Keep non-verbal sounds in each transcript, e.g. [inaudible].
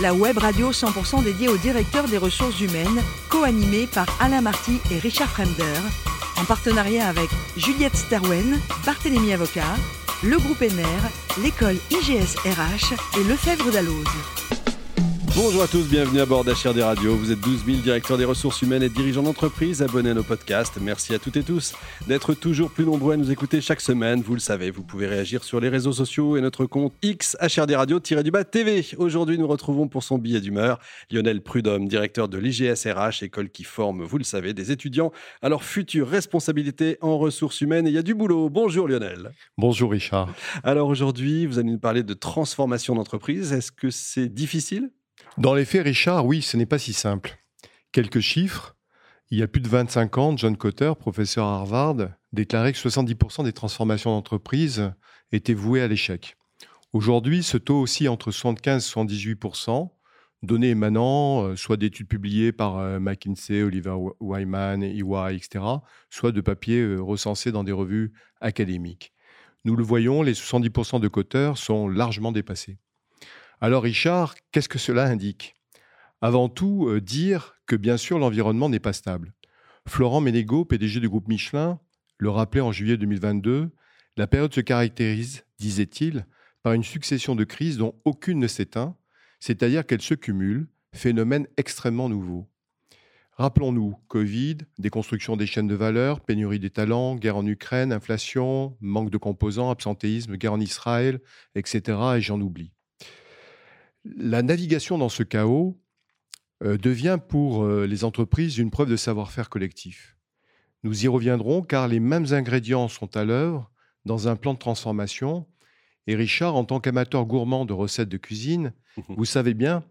La web radio 100% dédiée aux directeurs des ressources humaines, co-animée par Alain Marty et Richard Fremder, en partenariat avec Juliette Sterwen, Barthélémy Avocat, le groupe NR, l'école IGS RH et Lefebvre d'Alloz. Bonjour à tous, bienvenue à bord d'HRD Radio. Vous êtes 12 000 directeurs des ressources humaines et dirigeants d'entreprise abonnés à nos podcasts. Merci à toutes et tous d'être toujours plus nombreux à nous écouter chaque semaine. Vous le savez, vous pouvez réagir sur les réseaux sociaux et notre compte X HRD Radio-du-bas TV. Aujourd'hui, nous retrouvons pour son billet d'humeur Lionel Prudhomme, directeur de l'IGSRH, école qui forme, vous le savez, des étudiants à leur future responsabilité en ressources humaines. Et il y a du boulot. Bonjour Lionel. Bonjour Richard. Alors aujourd'hui, vous allez nous parler de transformation d'entreprise. Est-ce que c'est difficile? Dans les faits, Richard, oui, ce n'est pas si simple. Quelques chiffres. Il y a plus de 25 ans, John Cotter, professeur à Harvard, déclarait que 70% des transformations d'entreprise étaient vouées à l'échec. Aujourd'hui, ce taux aussi entre 75 et 78%, données émanant soit d'études publiées par euh, McKinsey, Oliver Wyman, EY, etc., soit de papiers euh, recensés dans des revues académiques. Nous le voyons, les 70% de coteurs sont largement dépassés. Alors Richard, qu'est-ce que cela indique? Avant tout, euh, dire que bien sûr l'environnement n'est pas stable. Florent Ménégo, PDG du groupe Michelin, le rappelait en juillet 2022, la période se caractérise, disait-il, par une succession de crises dont aucune ne s'éteint, c'est-à-dire qu'elles se cumulent, phénomène extrêmement nouveau. Rappelons-nous, Covid, déconstruction des chaînes de valeur, pénurie des talents, guerre en Ukraine, inflation, manque de composants, absentéisme, guerre en Israël, etc. Et j'en oublie. La navigation dans ce chaos euh, devient pour euh, les entreprises une preuve de savoir-faire collectif. Nous y reviendrons car les mêmes ingrédients sont à l'œuvre dans un plan de transformation. Et Richard, en tant qu'amateur gourmand de recettes de cuisine, mmh vous savez bien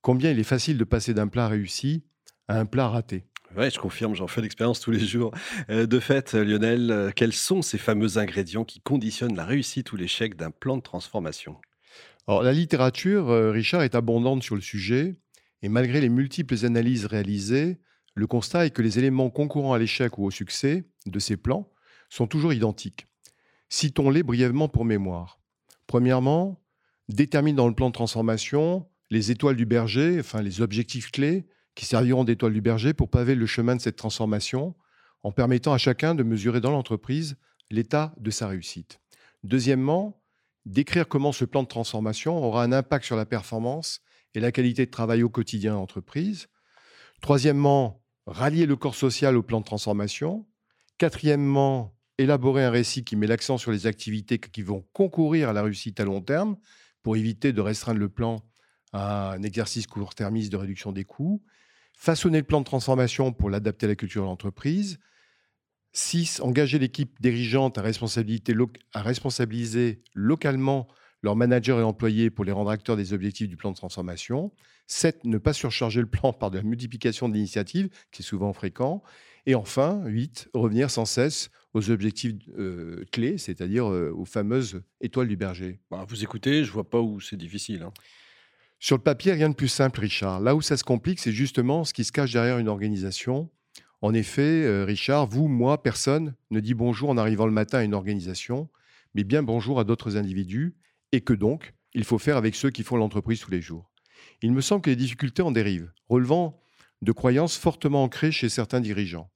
combien il est facile de passer d'un plat réussi à un plat raté. Oui, je confirme, j'en fais l'expérience tous les jours. Euh, de fait, Lionel, quels sont ces fameux ingrédients qui conditionnent la réussite ou l'échec d'un plan de transformation? Alors, la littérature, euh, Richard, est abondante sur le sujet, et malgré les multiples analyses réalisées, le constat est que les éléments concourant à l'échec ou au succès de ces plans sont toujours identiques. Citons-les brièvement pour mémoire. Premièrement, détermine dans le plan de transformation les étoiles du berger, enfin les objectifs clés qui serviront d'étoiles du berger pour paver le chemin de cette transformation, en permettant à chacun de mesurer dans l'entreprise l'état de sa réussite. Deuxièmement, décrire comment ce plan de transformation aura un impact sur la performance et la qualité de travail au quotidien en entreprise. Troisièmement, rallier le corps social au plan de transformation. Quatrièmement, élaborer un récit qui met l'accent sur les activités qui vont concourir à la réussite à long terme pour éviter de restreindre le plan à un exercice court-termiste de réduction des coûts. Façonner le plan de transformation pour l'adapter à la culture de l'entreprise. 6. Engager l'équipe dirigeante à, à responsabiliser localement leurs managers et employés pour les rendre acteurs des objectifs du plan de transformation. 7. Ne pas surcharger le plan [laughs] par de la multiplication d'initiatives, qui est souvent fréquent. Et enfin, 8. Revenir sans cesse aux objectifs euh, clés, c'est-à-dire euh, aux fameuses étoiles du berger. Bah, vous écoutez, je vois pas où c'est difficile. Hein. Sur le papier, rien de plus simple, Richard. Là où ça se complique, c'est justement ce qui se cache derrière une organisation en effet, euh, Richard, vous, moi, personne ne dit bonjour en arrivant le matin à une organisation, mais bien bonjour à d'autres individus, et que donc, il faut faire avec ceux qui font l'entreprise tous les jours. Il me semble que les difficultés en dérivent, relevant de croyances fortement ancrées chez certains dirigeants.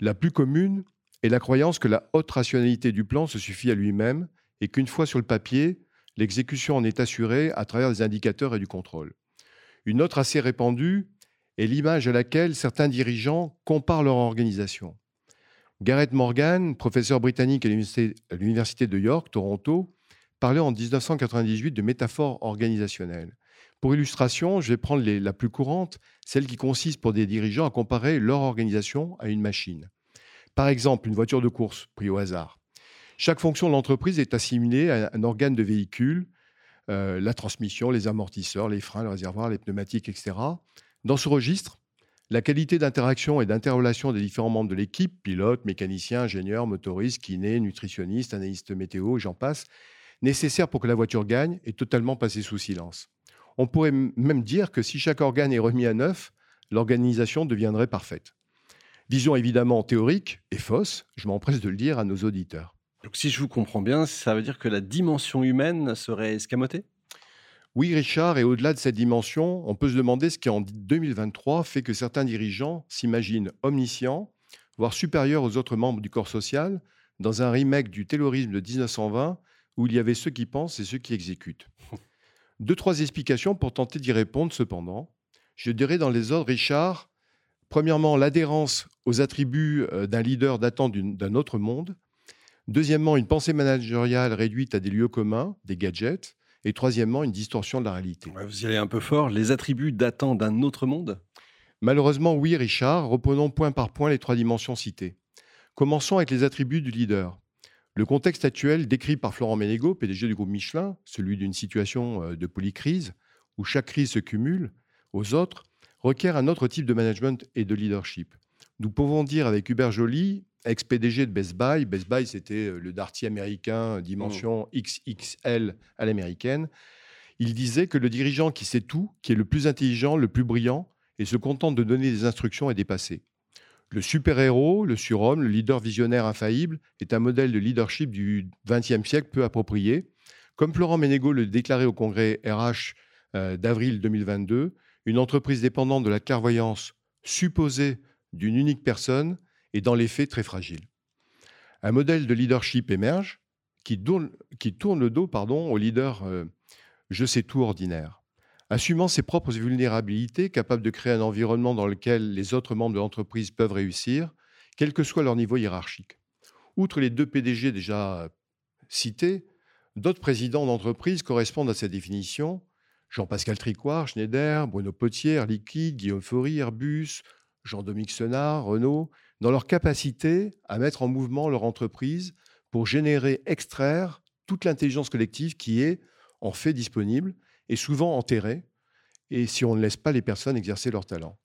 La plus commune est la croyance que la haute rationalité du plan se suffit à lui-même et qu'une fois sur le papier, l'exécution en est assurée à travers des indicateurs et du contrôle. Une autre assez répandue et l'image à laquelle certains dirigeants comparent leur organisation. Gareth Morgan, professeur britannique à l'Université de York, Toronto, parlait en 1998 de métaphores organisationnelles. Pour illustration, je vais prendre la plus courante, celle qui consiste pour des dirigeants à comparer leur organisation à une machine. Par exemple, une voiture de course, pris au hasard. Chaque fonction de l'entreprise est assimilée à un organe de véhicule, euh, la transmission, les amortisseurs, les freins, le réservoir, les pneumatiques, etc. Dans ce registre, la qualité d'interaction et d'interrelation des différents membres de l'équipe, pilotes, mécaniciens, ingénieurs, motoristes, kinés, nutritionnistes, analystes météo, j'en passe, nécessaire pour que la voiture gagne, est totalement passée sous silence. On pourrait même dire que si chaque organe est remis à neuf, l'organisation deviendrait parfaite. Vision évidemment théorique et fausse, je m'empresse de le dire à nos auditeurs. Donc si je vous comprends bien, ça veut dire que la dimension humaine serait escamotée? Oui, Richard, et au-delà de cette dimension, on peut se demander ce qui, en 2023, fait que certains dirigeants s'imaginent omniscients, voire supérieurs aux autres membres du corps social, dans un remake du terrorisme de 1920, où il y avait ceux qui pensent et ceux qui exécutent. [laughs] Deux, trois explications pour tenter d'y répondre, cependant. Je dirais dans les ordres, Richard, premièrement, l'adhérence aux attributs euh, d'un leader datant d'un autre monde. Deuxièmement, une pensée managériale réduite à des lieux communs, des gadgets. Et troisièmement, une distorsion de la réalité. vous y allez un peu fort. Les attributs datant d'un autre monde? Malheureusement, oui, Richard. Reprenons point par point les trois dimensions citées. Commençons avec les attributs du leader. Le contexte actuel décrit par Florent Ménégo, PDG du groupe Michelin, celui d'une situation euh, de polycrise, où chaque crise se cumule aux autres, requiert un autre type de management et de leadership. Nous pouvons dire avec Hubert Joly, ex-PDG de Best Buy, Best Buy c'était euh, le Darty américain, dimension mmh. XXL à l'américaine, il disait que le dirigeant qui sait tout, qui est le plus intelligent, le plus brillant, et se contente de donner des instructions est dépassé. Le super-héros, le surhomme, le leader visionnaire infaillible est un modèle de leadership du XXe siècle peu approprié. Comme Florent Ménégo le déclarait au congrès RH euh, d'avril 2022, une entreprise dépendante de la clairvoyance supposée d'une unique personne est dans les faits très fragile. Un modèle de leadership émerge qui tourne, le dos pardon, au leader euh, je sais tout ordinaire. Assumant ses propres vulnérabilités, capable de créer un environnement dans lequel les autres membres de l'entreprise peuvent réussir, quel que soit leur niveau hiérarchique. Outre les deux PDG déjà cités, d'autres présidents d'entreprise correspondent à cette définition. Jean-Pascal Tricoire, Schneider, Bruno Potier, Liquide, Guillaume Faury, Airbus, Jean-Dominique Senard, Renault, dans leur capacité à mettre en mouvement leur entreprise pour générer, extraire toute l'intelligence collective qui est en fait disponible et souvent enterrée, et si on ne laisse pas les personnes exercer leur talent.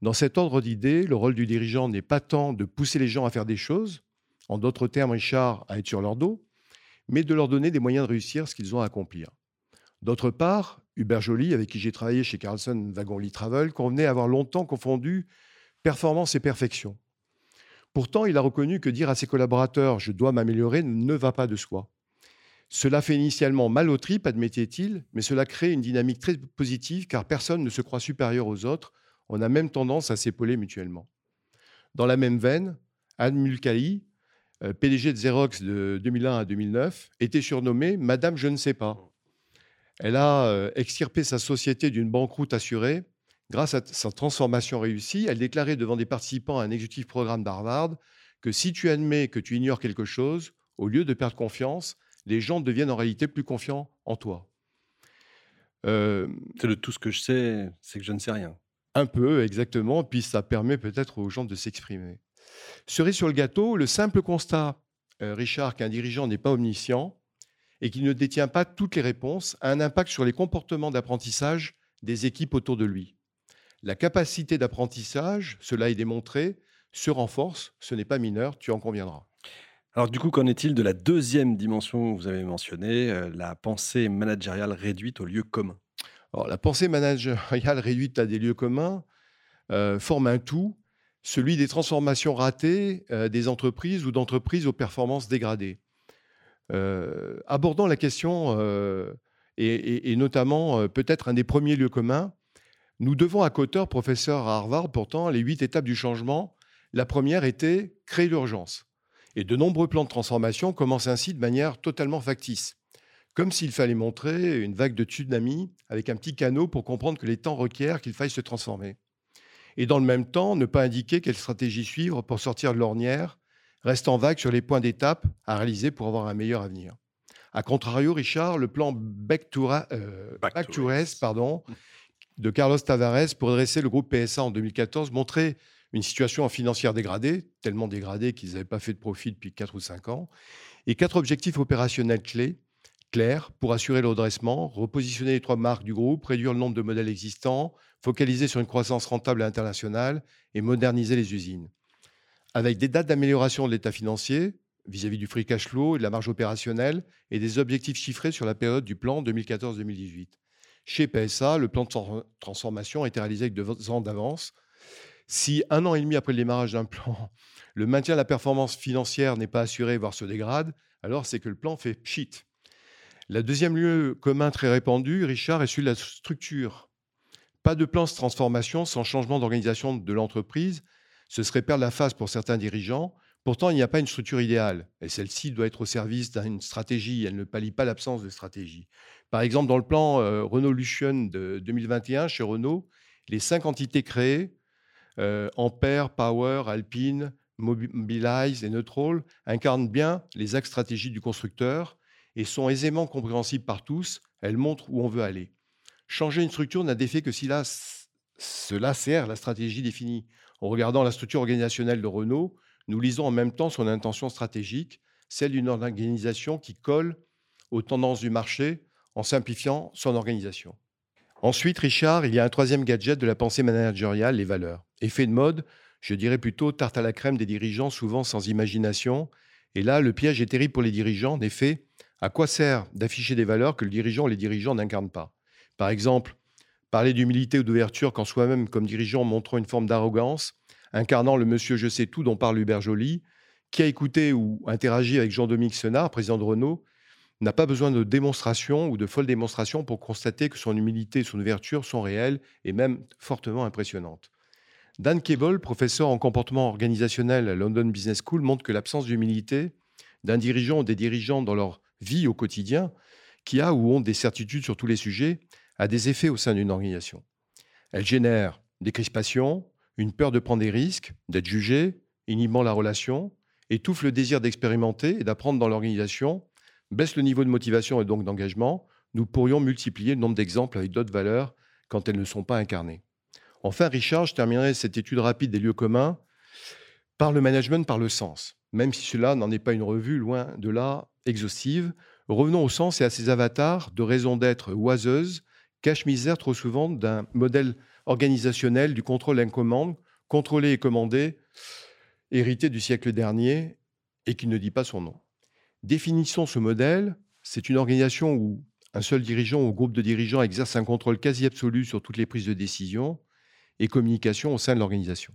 Dans cet ordre d'idées, le rôle du dirigeant n'est pas tant de pousser les gens à faire des choses, en d'autres termes, Richard, à être sur leur dos, mais de leur donner des moyens de réussir ce qu'ils ont à accomplir. D'autre part, Hubert Joly, avec qui j'ai travaillé chez Carlson Wagon Lee Travel, convenait avoir longtemps confondu performance et perfection. Pourtant, il a reconnu que dire à ses collaborateurs je dois m'améliorer ne va pas de soi. Cela fait initialement mal au trip, admettait-il, mais cela crée une dynamique très positive car personne ne se croit supérieur aux autres. On a même tendance à s'épauler mutuellement. Dans la même veine, Anne Mulcahy, euh, PDG de Xerox de 2001 à 2009, était surnommée Madame Je ne sais pas. Elle a euh, extirpé sa société d'une banqueroute assurée Grâce à sa transformation réussie, elle déclarait devant des participants à un exécutif programme d'Harvard que si tu admets que tu ignores quelque chose, au lieu de perdre confiance, les gens deviennent en réalité plus confiants en toi. Euh, c'est le tout ce que je sais, c'est que je ne sais rien. Un peu, exactement. Puis ça permet peut-être aux gens de s'exprimer. Cerise sur le gâteau, le simple constat, euh, Richard, qu'un dirigeant n'est pas omniscient et qu'il ne détient pas toutes les réponses, a un impact sur les comportements d'apprentissage des équipes autour de lui. La capacité d'apprentissage, cela est démontré, se renforce. Ce n'est pas mineur, tu en conviendras. Alors du coup, qu'en est-il de la deuxième dimension que vous avez mentionnée, euh, la pensée managériale réduite aux lieux communs? La pensée managériale réduite à des lieux communs euh, forme un tout, celui des transformations ratées euh, des entreprises ou d'entreprises aux performances dégradées. abordant la question, et, notamment peut-être un des premiers lieux communs, nous devons à Cotter, professeur à Harvard, pourtant, les huit étapes du changement. La première était créer l'urgence. Et de nombreux plans de transformation commencent ainsi de manière totalement factice. Comme s'il fallait montrer une vague de tsunami avec un petit canot pour comprendre que les temps requièrent qu'il faille se transformer. Et dans le même temps, ne pas indiquer quelle stratégie suivre pour sortir de l'ornière, restant vague sur les points d'étape à réaliser pour avoir un meilleur avenir. A contrario, Richard, le plan Back to, euh, pardon, [laughs] de Carlos Tavares pour dresser le groupe PSA en 2014 montrait une situation financière dégradée, tellement dégradée qu'ils n'avaient pas fait de profit depuis 4 ou 5 ans, et quatre objectifs opérationnels clés, clairs, pour assurer le redressement, repositionner les trois marques du groupe, réduire le nombre de modèles existants, focaliser sur une croissance rentable et internationale et moderniser les usines. Avec des dates d'amélioration de l'état financier vis-à-vis -vis du free cash flow et de la marge opérationnelle et des objectifs chiffrés sur la période du plan 2014-2018. Chez PSA, le plan de transformation a été réalisé avec deux ans d'avance. Si un an et demi après le démarrage d'un plan, [laughs] le maintien de la performance financière n'est pas assuré, voire se dégrade, alors c'est que le plan fait pchit. La deuxième lieu commun très répandu, Richard, est celui de la structure. Pas de plan de transformation sans changement d'organisation de l'entreprise. Ce serait perdre la face pour certains dirigeants. Pourtant, il n'y a pas une structure idéale. Et celle-ci doit être au service d'une stratégie. Elle ne pallie pas l'absence de stratégie. Par exemple, dans le plan euh, Renault Lution de 2021 chez Renault, les cinq entités créées, euh, Ampère, Power, Alpine, Mobilize et Neutral, incarnent bien les axes stratégiques du constructeur et sont aisément compréhensibles par tous. Elles montrent où on veut aller. Changer une structure n'a d'effet que si cela sert la stratégie définie. En regardant la structure organisationnelle de Renault, nous lisons en même temps son intention stratégique, celle d'une organisation qui colle aux tendances du marché en simplifiant son organisation. Ensuite, Richard, il y a un troisième gadget de la pensée managériale, les valeurs. Effet de mode, je dirais plutôt tarte à la crème des dirigeants, souvent sans imagination. Et là, le piège est terrible pour les dirigeants. En effet, à quoi sert d'afficher des valeurs que le dirigeant ou les dirigeants n'incarnent pas? Par exemple, parler d'humilité ou d'ouverture quand soi-même, comme dirigeant, montrant une forme d'arrogance, incarnant le monsieur je sais tout dont parle Hubert Joly, qui a écouté ou interagi avec Jean-Dominique Senard, président de Renault, n'a pas besoin de démonstration ou de folles démonstrations pour constater que son humilité et son ouverture sont réelles et même fortement impressionnantes. Dan Cable, professeur en comportement organisationnel à London Business School, montre que l'absence d'humilité d'un dirigeant ou des dirigeants dans leur vie au quotidien, qui a ou ont des certitudes sur tous les sujets, a des effets au sein d'une organisation. Elle génère des crispations, une peur de prendre des risques, d'être jugé, inhibant la relation, étouffe le désir d'expérimenter et d'apprendre dans l'organisation, baisse le niveau de motivation et donc d'engagement, nous pourrions multiplier le nombre d'exemples avec d'autres valeurs quand elles ne sont pas incarnées. Enfin, Richard, je terminerai cette étude rapide des lieux communs par le management, par le sens. Même si cela n'en est pas une revue, loin de là, exhaustive, revenons au sens et à ces avatars de raison d'être oiseuses, cache-misère trop souvent d'un modèle organisationnel du contrôle en commande, contrôlé et commandé, hérité du siècle dernier et qui ne dit pas son nom. Définissons ce modèle. C'est une organisation où un seul dirigeant ou groupe de dirigeants exerce un contrôle quasi absolu sur toutes les prises de décision et communication au sein de l'organisation.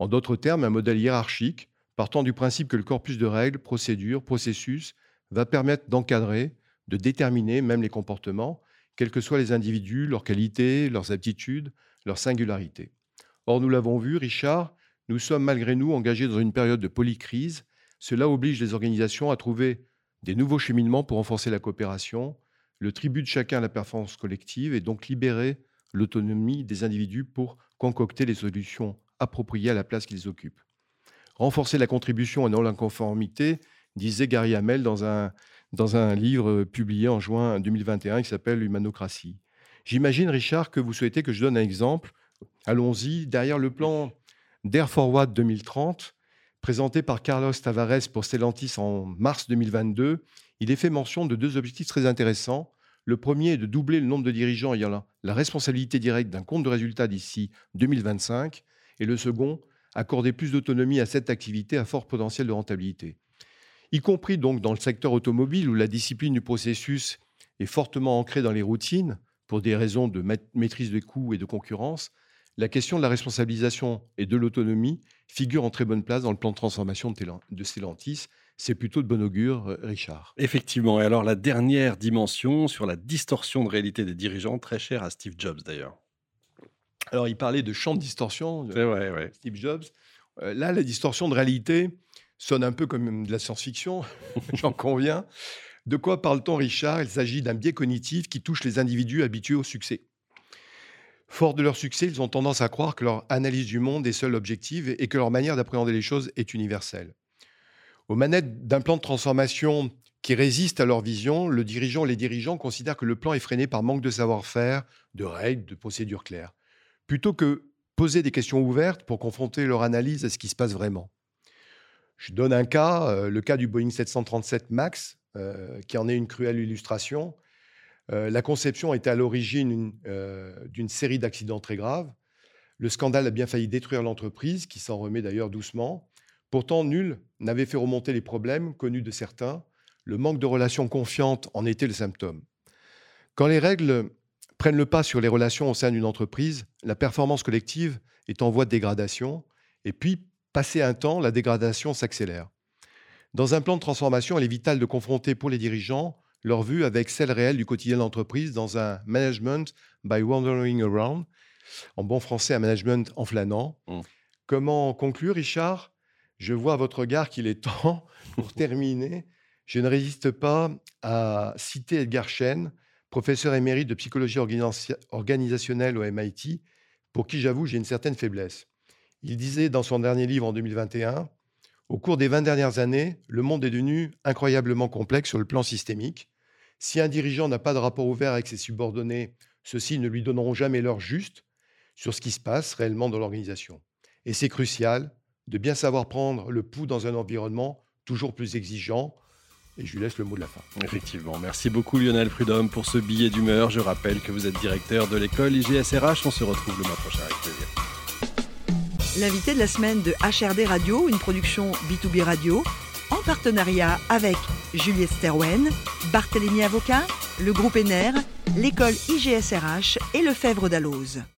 En d'autres termes, un modèle hiérarchique partant du principe que le corpus de règles, procédures, processus va permettre d'encadrer, de déterminer même les comportements, quels que soient les individus, leurs qualités, leurs aptitudes, leurs singularités. Or, nous l'avons vu, Richard, nous sommes malgré nous engagés dans une période de polycrise cela oblige les organisations à trouver des nouveaux cheminements pour renforcer la coopération, le tribut de chacun à la performance collective et donc libérer l'autonomie des individus pour concocter les solutions appropriées à la place qu'ils occupent. Renforcer la contribution et non l'inconformité, disait Gary Hamel dans un, dans un livre publié en juin 2021 qui s'appelle Humanocratie. J'imagine, Richard, que vous souhaitez que je donne un exemple. Allons-y. Derrière le plan d'Air Forward 2030, présenté par Carlos Tavares pour Stellantis en mars 2022, il est fait mention de deux objectifs très intéressants. Le premier est de doubler le nombre de dirigeants ayant la responsabilité directe d'un compte de résultat d'ici 2025. Et le second, accorder plus d'autonomie à cette activité à fort potentiel de rentabilité. Y compris donc dans le secteur automobile où la discipline du processus est fortement ancrée dans les routines pour des raisons de maîtrise des coûts et de concurrence, la question de la responsabilisation et de l'autonomie figure en très bonne place dans le plan de transformation de Stellantis. C'est plutôt de bon augure, euh, Richard. Effectivement. Et alors, la dernière dimension sur la distorsion de réalité des dirigeants, très chère à Steve Jobs d'ailleurs. Alors, il parlait de champ de distorsion, de vrai, Steve Jobs. Euh, là, la distorsion de réalité sonne un peu comme de la science-fiction, [laughs] j'en conviens. De quoi parle-t-on, Richard? Il s'agit d'un biais cognitif qui touche les individus habitués au succès. Fort de leur succès, ils ont tendance à croire que leur analyse du monde est seule objective et que leur manière d'appréhender les choses est universelle. Aux manettes d'un plan de transformation qui résiste à leur vision, le dirigeant les dirigeants considèrent que le plan est freiné par manque de savoir-faire, de règles, de procédures claires. Plutôt que poser des questions ouvertes pour confronter leur analyse à ce qui se passe vraiment. Je donne un cas, euh, le cas du Boeing 737 MAX, euh, qui en est une cruelle illustration. Euh, la conception était à l'origine euh, d'une série d'accidents très graves. Le scandale a bien failli détruire l'entreprise, qui s'en remet d'ailleurs doucement. Pourtant, nul n'avait fait remonter les problèmes connus de certains. Le manque de relations confiantes en était le symptôme. Quand les règles prennent le pas sur les relations au sein d'une entreprise, la performance collective est en voie de dégradation. Et puis, passé un temps, la dégradation s'accélère. Dans un plan de transformation, il est vital de confronter pour les dirigeants leur vue avec celle réelle du quotidien de l'entreprise dans un management by wandering around, en bon français, un management en flânant. Mm. Comment conclure, Richard? Je vois à votre regard qu'il est [laughs] temps, pour terminer, je ne résiste pas à citer Edgar Chen, professeur émérite de psychologie organisa- organisationnelle au MIT, pour qui j'avoue j'ai une certaine faiblesse. Il disait dans son dernier livre en 2021, Au cours des 20 dernières années, le monde est devenu incroyablement complexe sur le plan systémique. Si un dirigeant n'a pas de rapport ouvert avec ses subordonnés, ceux-ci ne lui donneront jamais l'heure juste sur ce qui se passe réellement dans l'organisation. Et c'est crucial de bien savoir prendre le pouls dans un environnement toujours plus exigeant. Et je lui laisse le mot de la fin. Effectivement. Merci beaucoup Lionel Prudhomme pour ce billet d'humeur. Je rappelle que vous êtes directeur de l'école IGSRH. On se retrouve le mois prochain avec plaisir. L'invité de la semaine de HRD Radio, une production B2B Radio, en partenariat avec Juliette Sterwen, Barthélémy Avocat, le groupe ENER, l'école IGSRH et le Fèvre d'Alloz.